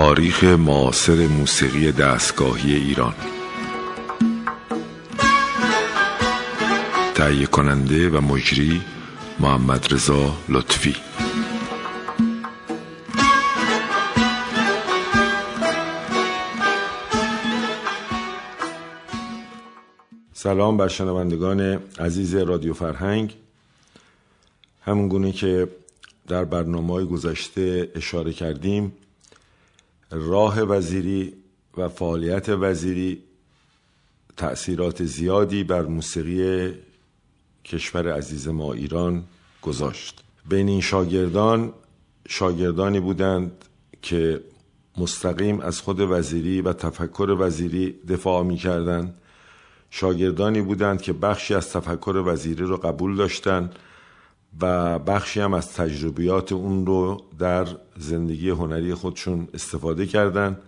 تاریخ معاصر موسیقی دستگاهی ایران. تهیه کننده و مجری محمد رضا لطفی. سلام بر شنوندگان عزیز رادیو فرهنگ. همونگونه که در برنامه گذشته اشاره کردیم راه وزیری و فعالیت وزیری تأثیرات زیادی بر موسیقی کشور عزیز ما ایران گذاشت. بین این شاگردان شاگردانی بودند که مستقیم از خود وزیری و تفکر وزیری دفاع می کردند شاگردانی بودند که بخشی از تفکر وزیری رو قبول داشتند. و بخشی هم از تجربیات اون رو در زندگی هنری خودشون استفاده کردن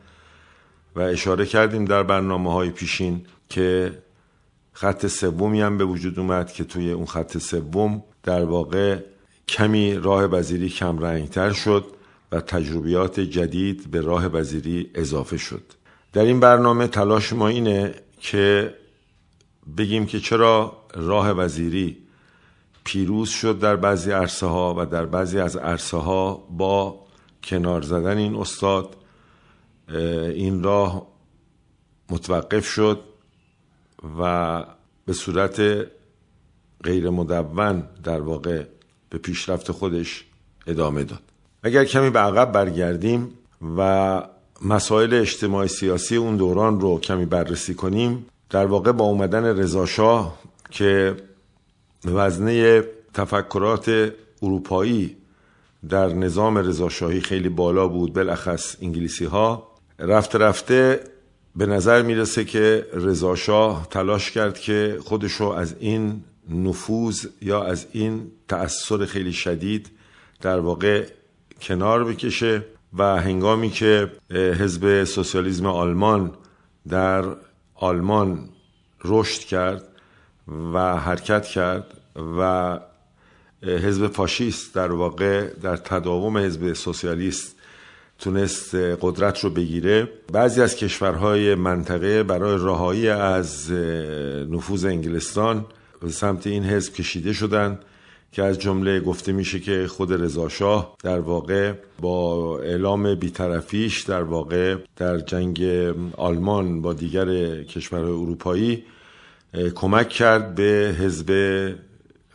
و اشاره کردیم در برنامه های پیشین که خط سومی هم به وجود اومد که توی اون خط سوم در واقع کمی راه وزیری کم رنگتر شد و تجربیات جدید به راه وزیری اضافه شد. در این برنامه تلاش ما اینه که بگیم که چرا راه وزیری پیروز شد در بعضی عرصه ها و در بعضی از عرصه ها با کنار زدن این استاد این راه متوقف شد و به صورت غیر مدون در واقع به پیشرفت خودش ادامه داد. اگر کمی به عقب برگردیم و مسائل اجتماعی سیاسی اون دوران رو کمی بررسی کنیم در واقع با اومدن رضاشاه که وزنه تفکرات اروپایی در نظام رضاشاهی خیلی بالا بود بالاخص انگلیسی ها رفته رفته به نظر می‌رسه که رضاشاه تلاش کرد که خودشو از این نفوذ یا از این تأثیر خیلی شدید در واقع کنار بکشه و هنگامی که حزب سوسیالیسم آلمان در آلمان رشد کرد و حرکت کرد و حزب فاشیست در واقع در تداوم حزب سوسیالیست تونست قدرت رو بگیره. بعضی از کشورهای منطقه برای رهایی از نفوذ انگلستان به سمت این حزب کشیده شدند که از جمله گفته میشه که خود رضاشاه در واقع با اعلام بیطرفیش در واقع در جنگ آلمان با دیگر کشورهای اروپایی کمک کرد به حزب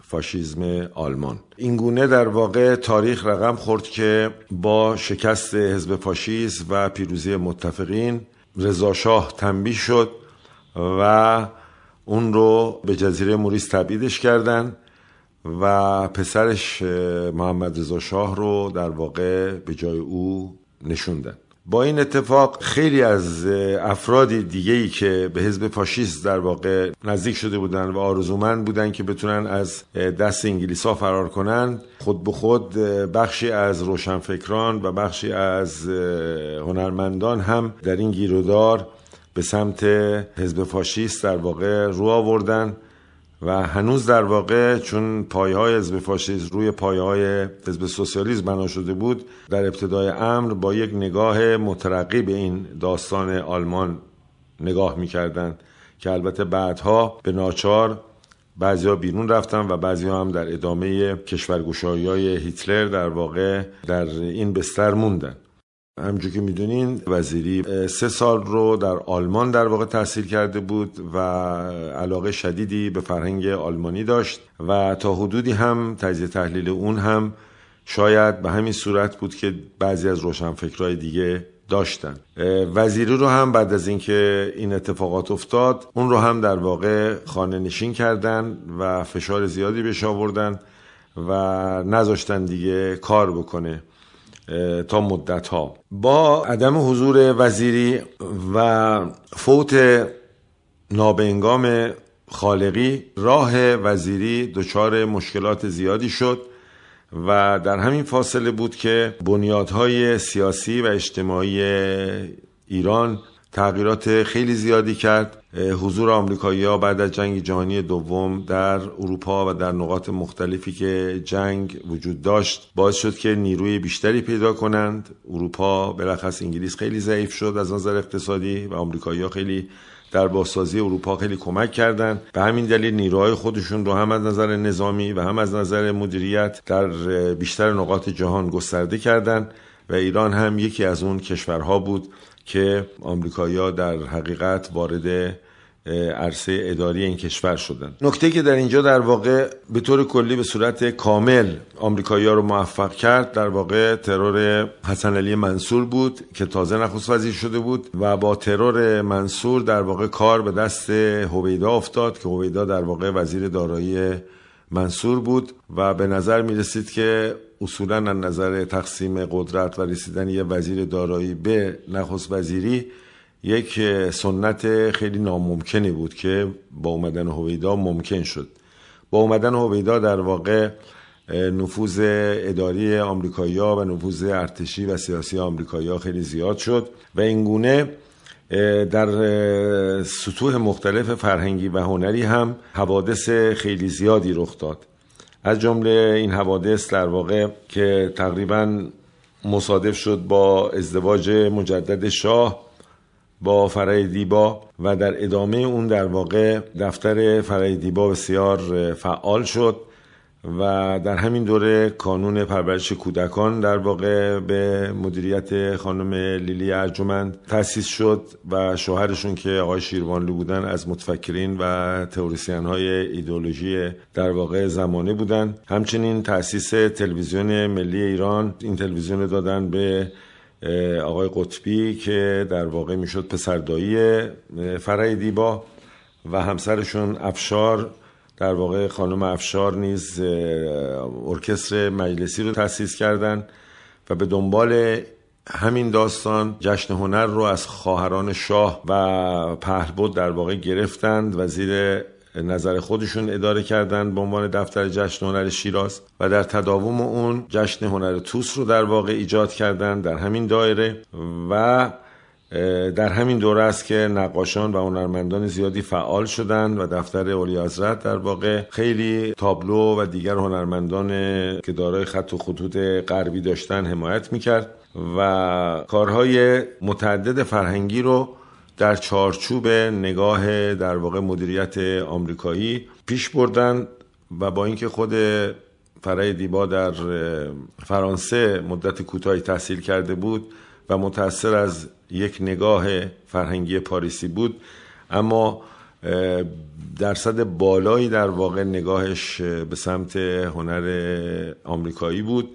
فاشیزم آلمان. این گونه در واقع تاریخ رقم خورد که با شکست حزب فاشیست و پیروزی متفقین رضاشاه تنبیه شد و اون رو به جزیره موریس تبعیدش کردن و پسرش محمد رضا شاه رو در واقع به جای او نشوندن. با این اتفاق خیلی از افرادی دیگه که به حزب فاشیست در واقع نزدیک شده بودن و آرزومند بودن که بتونن از دست انگلیس ها فرار کنن خود به خود بخشی از روشنفکران و بخشی از هنرمندان هم در این گیرودار به سمت حزب فاشیست در واقع رو آوردن. و هنوز در واقع چون پایه های حزب فاشیست روی پایه های حزب سوسیالیسم بنا شده بود در ابتدای امر با یک نگاه مترقی به این داستان آلمان نگاه می‌کردند که البته بعدها به ناچار بعضی ها بیرون رفتن و بعضی ها هم در ادامه کشورگوشایی های هیتلر در واقع در این بستر موندن. همجور که می‌دونین وزیری سه سال رو در آلمان در واقع تحصیل کرده بود و علاقه شدیدی به فرهنگ آلمانی داشت و تا حدودی هم تجزیه تحلیل اون هم شاید به همین صورت بود که بعضی از روشنفکرهای دیگه داشتن. وزیری رو هم بعد از اینکه این اتفاقات افتاد اون رو هم در واقع خانه نشین کردن و فشار زیادی بهش آوردن و نذاشتن دیگه کار بکنه. تا مدت ها با عدم حضور وزیری و فوت نابنگام خالقی راه وزیری دچار مشکلات زیادی شد و در همین فاصله بود که بنیادهای سیاسی و اجتماعی ایران تغییرات خیلی زیادی کرد. حضور آمریکایی ها بعد از جنگ جهانی دوم در اروپا و در نقاط مختلفی که جنگ وجود داشت باعث شد که نیروی بیشتری پیدا کنند. اروپا بلخص انگلیس خیلی ضعیف شد از نظر اقتصادی و آمریکایی ها خیلی در بازسازی اروپا خیلی کمک کردند. به همین دلیل نیروهای خودشون رو هم از نظر نظامی و هم از نظر مدیریت در بیشتر نقاط جهان گسترده کردند و ایران هم یکی از اون کشورها بود که آمریکایی‌ها در حقیقت وارد عرصه اداری این کشور شدن. نکته که در اینجا در واقع به طور کلی به صورت کامل آمریکایی‌ها رو موفق کرد در واقع ترور حسن علی منصور بود که تازه نخست وزیر شده بود و با ترور منصور در واقع کار به دست هویدا افتاد که هویدا در واقع وزیر دارایی منصور بود و به نظر می رسید که اصولا از نظر تقسیم قدرت و رسیدن یه وزیر دارایی به نخست وزیری یک سنت خیلی ناممکنی بود که با اومدن هویدا ممکن شد. با اومدن هویدا در واقع نفوذ اداری آمریکایی‌ها و نفوذ ارتشی و سیاسی آمریکایی‌ها خیلی زیاد شد و این گونه در سطوح مختلف فرهنگی و هنری هم حوادث خیلی زیادی رخ داد. از جمله این حوادث در واقع که تقریبا مصادف شد با ازدواج مجدد شاه با فرای دیبا و در ادامه اون در واقع دفتر فرای دیبا بسیار فعال شد. و در همین دوره کانون پرورش کودکان در واقع به مدیریت خانم لیلی ارجمند تأسیس شد و شوهرشون که آقای شیروانلو بودن از متفکرین و تئوریسین های ایدولوژی در واقع زمانه بودن. همچنین تأسیس تلویزیون ملی ایران این تلویزیون دادن به آقای قطبی که در واقع می‌شد پسردایی فرای دیبا و همسرشون افشار. در واقع خانم افشار نیز ارکستر مجلسی رو تأسیس کردند و به دنبال همین داستان جشن هنر رو از خواهران شاه و پهلبد در واقع گرفتند و زیر نظر خودشون اداره کردند به عنوان دفتر جشن هنر شیراز و در تداوم اون جشن هنر توس رو در واقع ایجاد کردند در همین دایره و در همین دوره است که نقاشان و هنرمندان زیادی فعال شدند و دفتر اولی حضرت در واقع خیلی تابلو و دیگر هنرمندان که دارای خط و خطوط غربی داشتن حمایت می‌کرد و کارهای متعدد فرهنگی رو در چارچوب نگاه در واقع مدیریت آمریکایی پیش بردن و با اینکه خود فرای دیبا در فرانسه مدت کوتاهی تحصیل کرده بود و متأثر از یک نگاه فرهنگی پاریسی بود اما درصد بالایی در واقع نگاهش به سمت هنر آمریکایی بود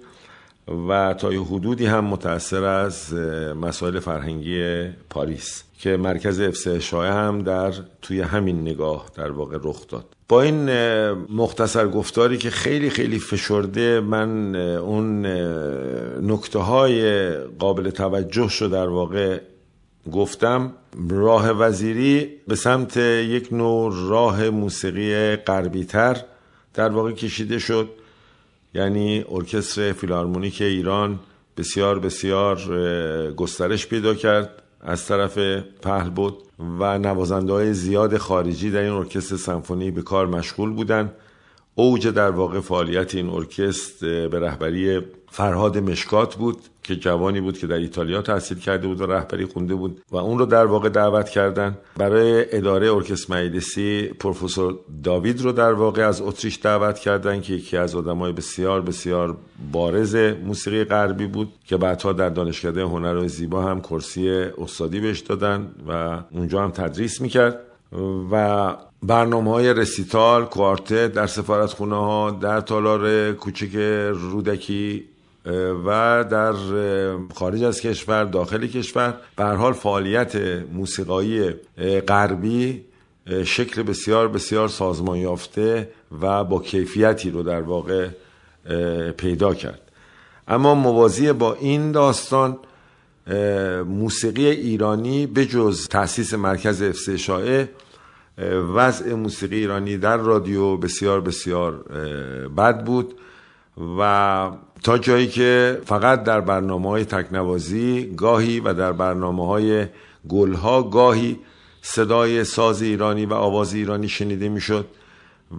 و تا یه حدودی هم متأثر از مسائل فرهنگی پاریس که مرکز افسه شایع هم در توی همین نگاه در واقع رخ داد. با این مختصر گفتاری که خیلی خیلی فشرده من اون نکته های قابل توجه شد در واقع گفتم. راه وزیری به سمت یک نوع راه موسیقی غربی تر در واقع کشیده شد. یعنی ارکستر فیلارمونیک ایران بسیار بسیار گسترش پیدا کرد. از طرف پهل بود و نوازنده های زیاد خارجی در این ارکستر سمفونی به کار مشغول بودند اوج در واقع فعالیت این ارکستر به رهبری فرهاد مشکات بود که جوانی بود که در ایتالیا تحصیل کرده بود و رهبری خونده بود و اون رو در واقع دعوت کردن. برای اداره ارکستر مجلسی پروفسور داوید رو در واقع از اتریش دعوت کردن که یکی از آدمای بسیار بسیار بارز موسیقی غربی بود که بعدها در دانشکده هنر و زیبا هم کرسی استادی بهش دادن و اونجا هم تدریس می‌کرد و برنامه های رسیتال کوارتت در سفارت خونه ها در تالار کوچک رودکی و در خارج از کشور داخل کشور. به حال فعالیت موسیقایی غربی شکل بسیار بسیار سازمان یافته و با کیفیتی رو در واقع پیدا کرد. اما موازی با این داستان موسیقی ایرانی به جز تاسیس مرکز افسه شائع وضع موسیقی ایرانی در رادیو بسیار بسیار بد بود و تا جایی که فقط در برنامه های تکنوازی گاهی و در برنامه های گلها گاهی صدای ساز ایرانی و آواز ایرانی شنیده می‌شد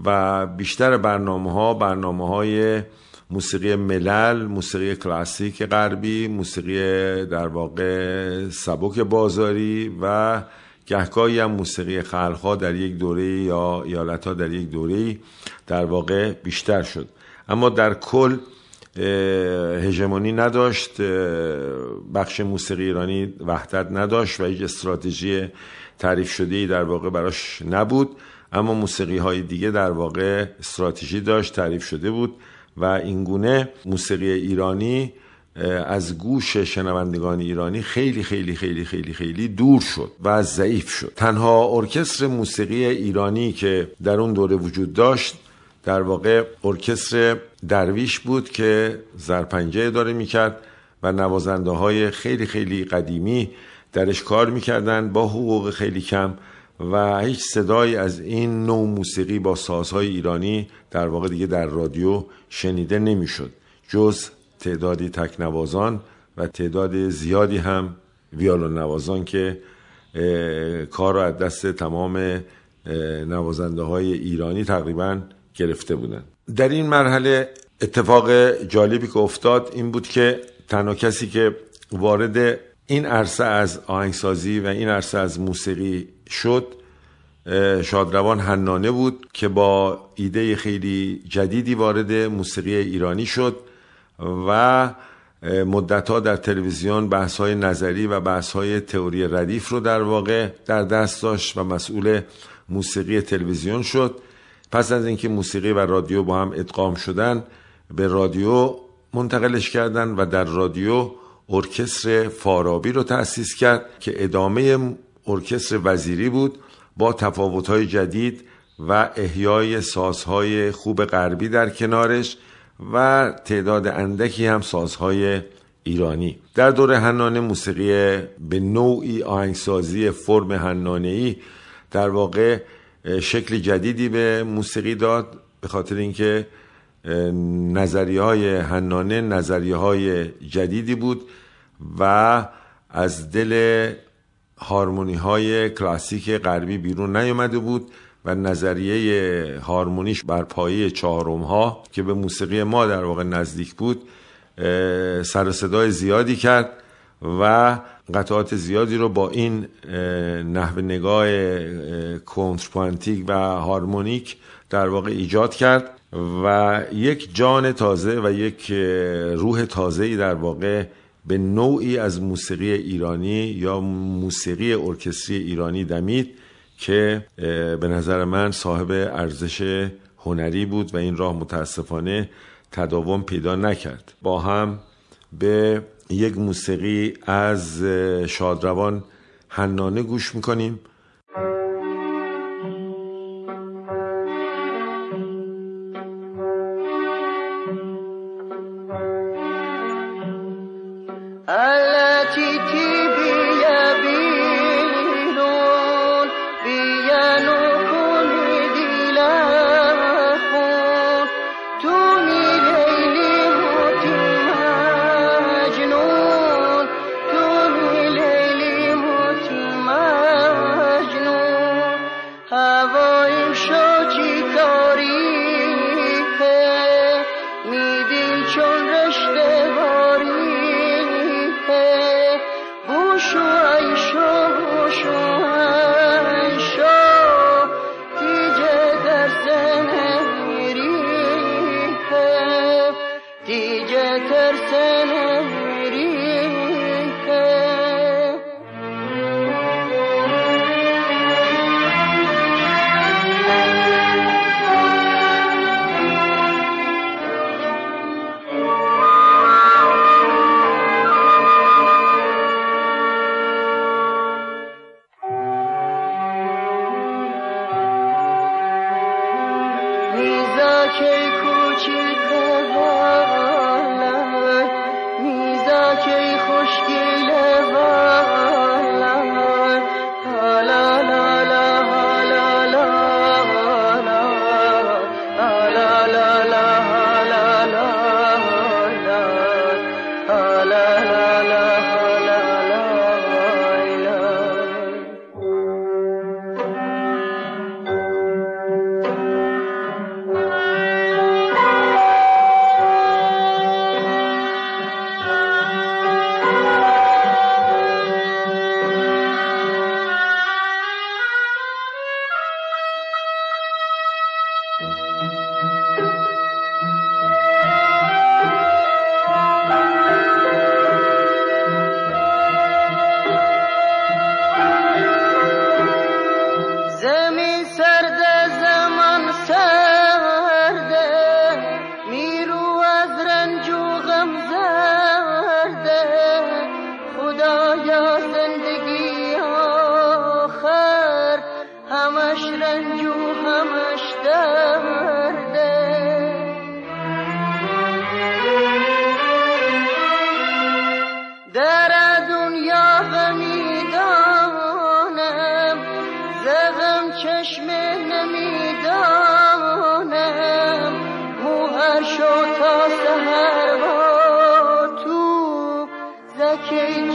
و بیشتر برنامه ها برنامه های موسیقی ملل موسیقی کلاسیک غربی موسیقی در واقع سبک بازاری و گهگاهی هم موسیقی خلقها در یک دوره یا ایالت ها در یک دوره در واقع بیشتر شد. اما در کل هژمونی نداشت بخش موسیقی ایرانی وحدت نداشت و هیچ استراتژی تعریف شده ای در واقع براش نبود. اما موسیقی های دیگه در واقع استراتژی داشت تعریف شده بود و اینگونه موسیقی ایرانی از گوش شنوندگان ایرانی خیلی خیلی خیلی خیلی خیلی دور شد و ضعیف شد. تنها ارکستر موسیقی ایرانی که در اون دوره وجود داشت در واقع ارکستر درویش بود که زرپنجه اداره می‌کرد و نوازنده های خیلی خیلی قدیمی درش کار می‌کردن با حقوق خیلی کم و هیچ صدایی از این نوع موسیقی با سازهای ایرانی در واقع دیگه در رادیو شنیده نمی‌شد. جز تعدادی تکنوازان و تعداد زیادی هم ویالون نوازان که کار را از دست تمام نوازنده های ایرانی تقریبا گرفته بودند در این مرحله اتفاق جالبی که افتاد این بود که تنها کسی که وارد این عرصه از آهنگسازی و این عرصه از موسیقی شد شادروان حنانه بود که با ایده خیلی جدیدی وارد موسیقی ایرانی شد. و مدتها در تلویزیون بحث های نظری و بحث های تئوری ردیف رو در واقع در دست داشت و مسئول موسیقی تلویزیون شد. پس از اینکه موسیقی و رادیو با هم ادغام شدن به رادیو منتقلش کردن و در رادیو ارکستر فارابی رو تأسیس کرد که ادامه ارکستر وزیری بود با تفاوت‌های جدید و احیای سازهای خوب غربی در کنارش و تعداد اندکی هم سازهای ایرانی. در دور حنانه موسیقی به نوعی آهنگسازی فرم حنانه در واقع شکل جدیدی به موسیقی داد به خاطر اینکه نظریه های هنانه نظریه های جدیدی بود و از دل هارمونی های کلاسیک غربی بیرون نیامده بود. و نظریه هارمونیش بر پایه چهارم ها که به موسیقی ما در واقع نزدیک بود سر صدای زیادی کرد و قطعات زیادی رو با این نحو نگاه کنترپوانتیک و هارمونیک در واقع ایجاد کرد و یک جان تازه و یک روح تازه در واقع به نوعی از موسیقی ایرانی یا موسیقی ارکستری ایرانی دمید. که به نظر من صاحب ارزش هنری بود و این راه متاسفانه تداوم پیدا نکرد. با هم به یک موسیقی از شادروان حنانه گوش می‌کنیم. cheek, cheek, cheek.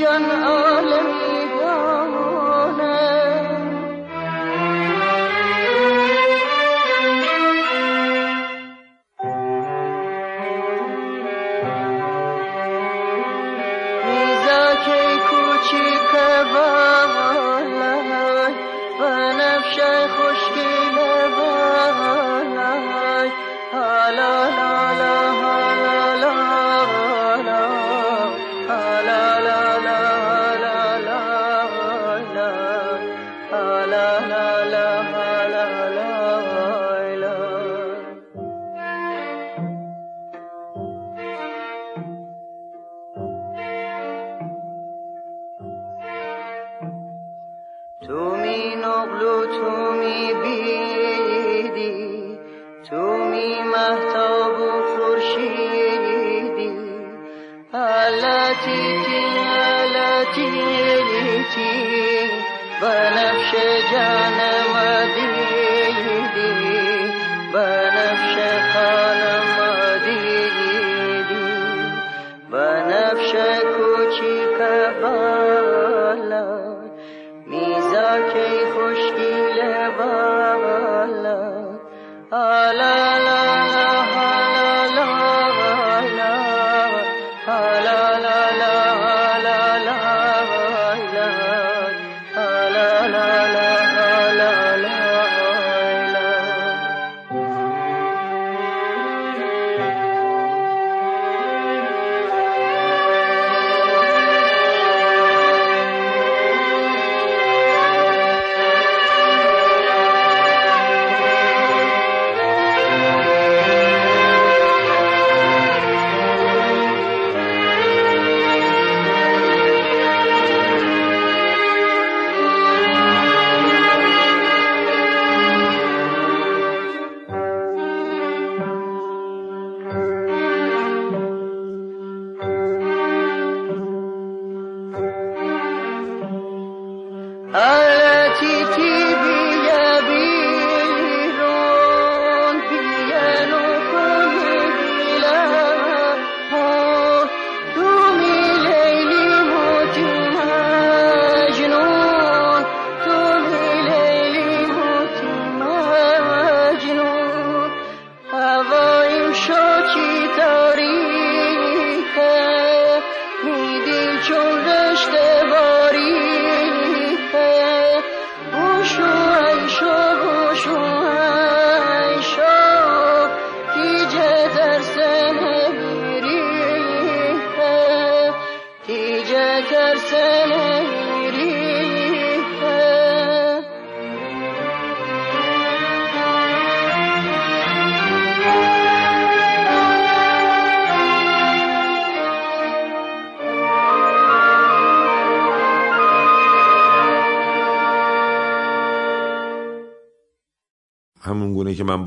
جان عالمی دانم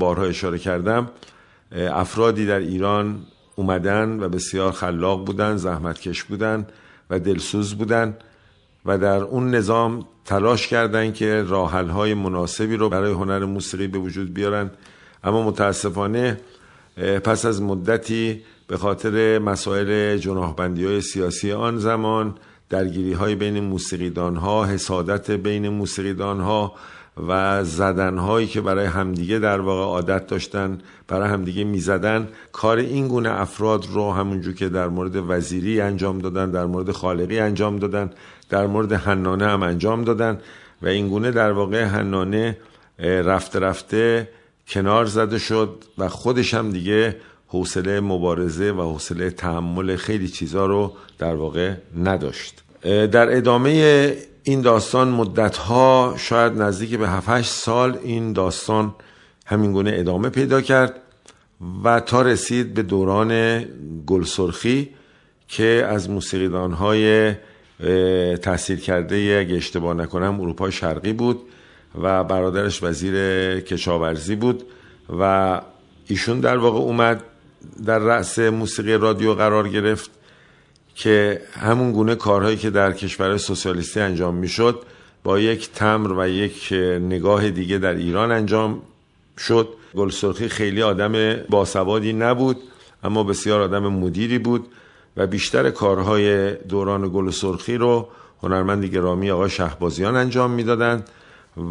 بارها اشاره کردم افرادی در ایران اومدن و بسیار خلاق بودن زحمتکش بودن و دلسوز بودن و در اون نظام تلاش کردند که راحل های مناسبی رو برای هنر موسیقی به وجود بیارن. اما متاسفانه پس از مدتی به خاطر مسائل جناحبندی های سیاسی آن زمان درگیری های بین موسیقیدان ها حسادت بین موسیقیدان ها و زدن هایی که برای همدیگه در واقع عادت داشتن برای همدیگه می‌زدن کار این گونه افراد رو همونجور که در مورد وزیری انجام دادن در مورد خالقی انجام دادن در مورد حنانه هم انجام دادن و این گونه در واقع حنانه رفته رفته کنار زده شد و خودش هم دیگه حوصله مبارزه و حوصله تحمل خیلی چیزا رو در واقع نداشت. در ادامه این داستان مدتها شاید نزدیک به 7 سال این داستان همینگونه ادامه پیدا کرد و تا رسید به دوران گلسرخی که از موسیقیدان های تحصیل کرده اگه اشتباه نکنم اروپای شرقی بود و برادرش وزیر کشاورزی بود و ایشون در واقع اومد در رأس موسیقی رادیو قرار گرفت. که همون گونه کارهایی که در کشورهای سوسیالیستی انجام می‌شد با یک تمر و یک نگاه دیگه در ایران انجام شد. گلسرخی خیلی آدم باسوادی نبود اما بسیار آدم مدیری بود و بیشتر کارهای دوران گل سرخی رو هنرمند گرامی آقای شهبازیان انجام می‌دادند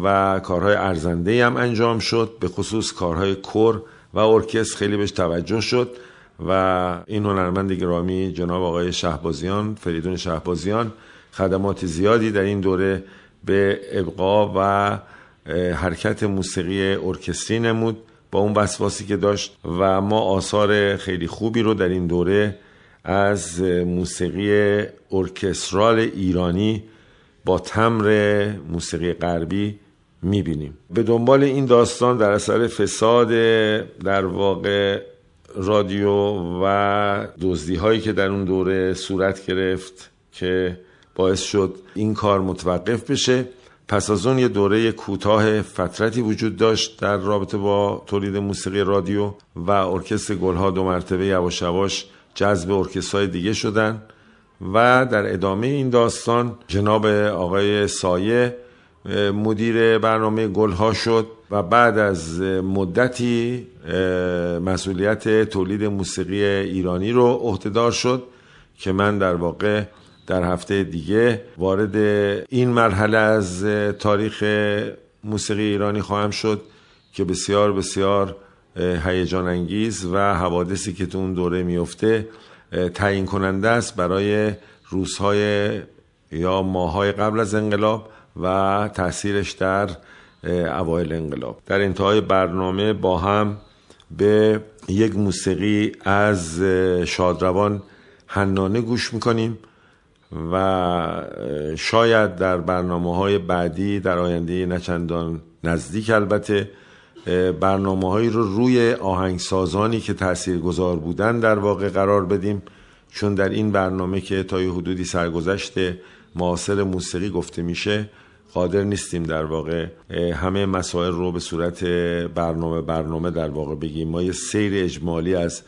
و کارهای ارزنده هم انجام شد به خصوص کارهای کور و ارکستر. خیلی بهش توجه شد. و این هنرمند گرامی جناب آقای شهبازیان فریدون شهبازیان. خدمات زیادی در این دوره به ابقا و حرکت موسیقی ارکستری نمود با اون وسواسی که داشت و ما آثار خیلی خوبی رو در این دوره از موسیقی ارکسترال ایرانی با تمر موسیقی غربی می‌بینیم. به دنبال این داستان در اثر فساد در واقع رادیو و دزدی هایی که در اون دوره صورت گرفت که باعث شد این کار متوقف بشه. پس از اون یه دوره کوتاه فترتی وجود داشت در رابطه با تولید موسیقی رادیو و ارکستر گلها دو مرتبه یواش یواش جذب ارکسترهای دیگه شدن و در ادامه این داستان جناب آقای سایه مدیر برنامه گلها شد و بعد از مدتی مسئولیت تولید موسیقی ایرانی رو عهدهدار شد که من در واقع در هفته دیگه وارد این مرحله از تاریخ موسیقی ایرانی خواهم شد که بسیار بسیار هیجان انگیز و حوادثی که تو اون دوره میفته تعیین کننده است برای روزهای یا ماهای قبل از انقلاب و تاثیرش در اوایل انقلاب. در انتهای برنامه با هم به یک موسیقی از شادروان حنانه گوش می‌کنیم و شاید در برنامه های بعدی در آینده نچندان نزدیک البته برنامه هایی رو روی آهنگسازانی که تأثیر گذار بودن در واقع قرار بدیم. چون در این برنامه که تا یه حدودی سرگذشت معاصر موسیقی گفته میشه قادر نیستیم در واقع همه مسائل رو به صورت برنامه برنامه در واقع بگیم. ما یه سیر اجمالی از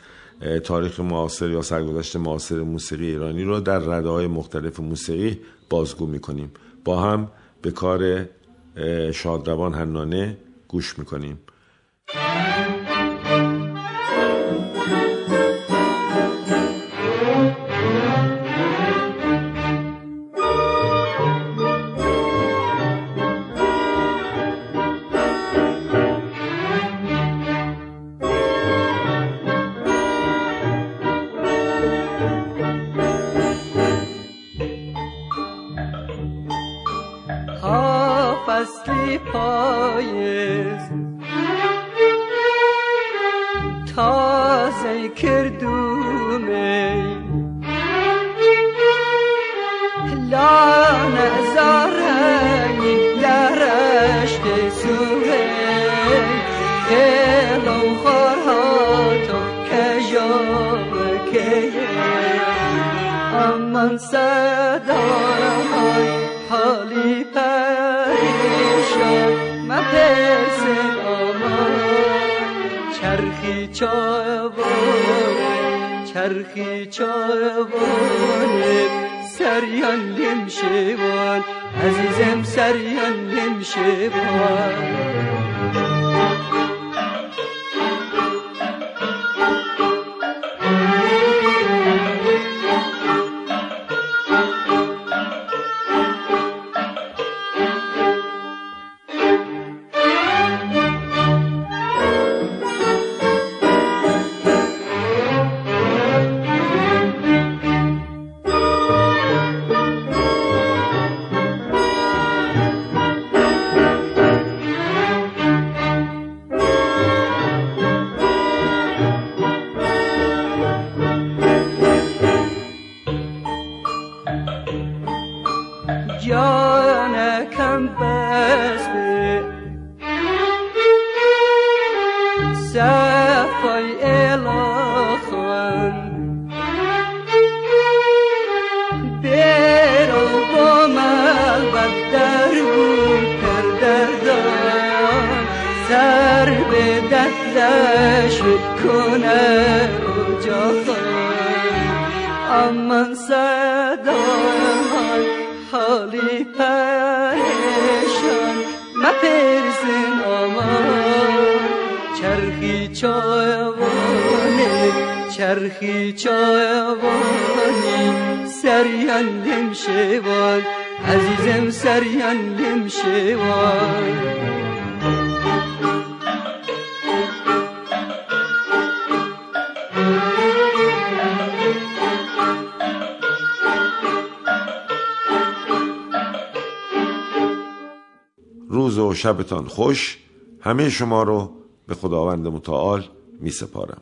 تاریخ معاصر یا سرگذشت معاصر موسیقی ایرانی رو در رده های مختلف موسیقی بازگو می‌کنیم. با هم به کار شادروان هنانه گوش می‌کنیم. فصلی پاییز. تازه کردومی لانه زارنی درشت سوره خیلو خورهاتو کجاب که امان صدای چرخی چاوانه چرخی سریان نمشوان عزیزم سریان já foi ela. چایوانی سریان شوان عزیزم سریان شوان روز و شبتان خوش. همه شما رو به خداوند متعال می سپارم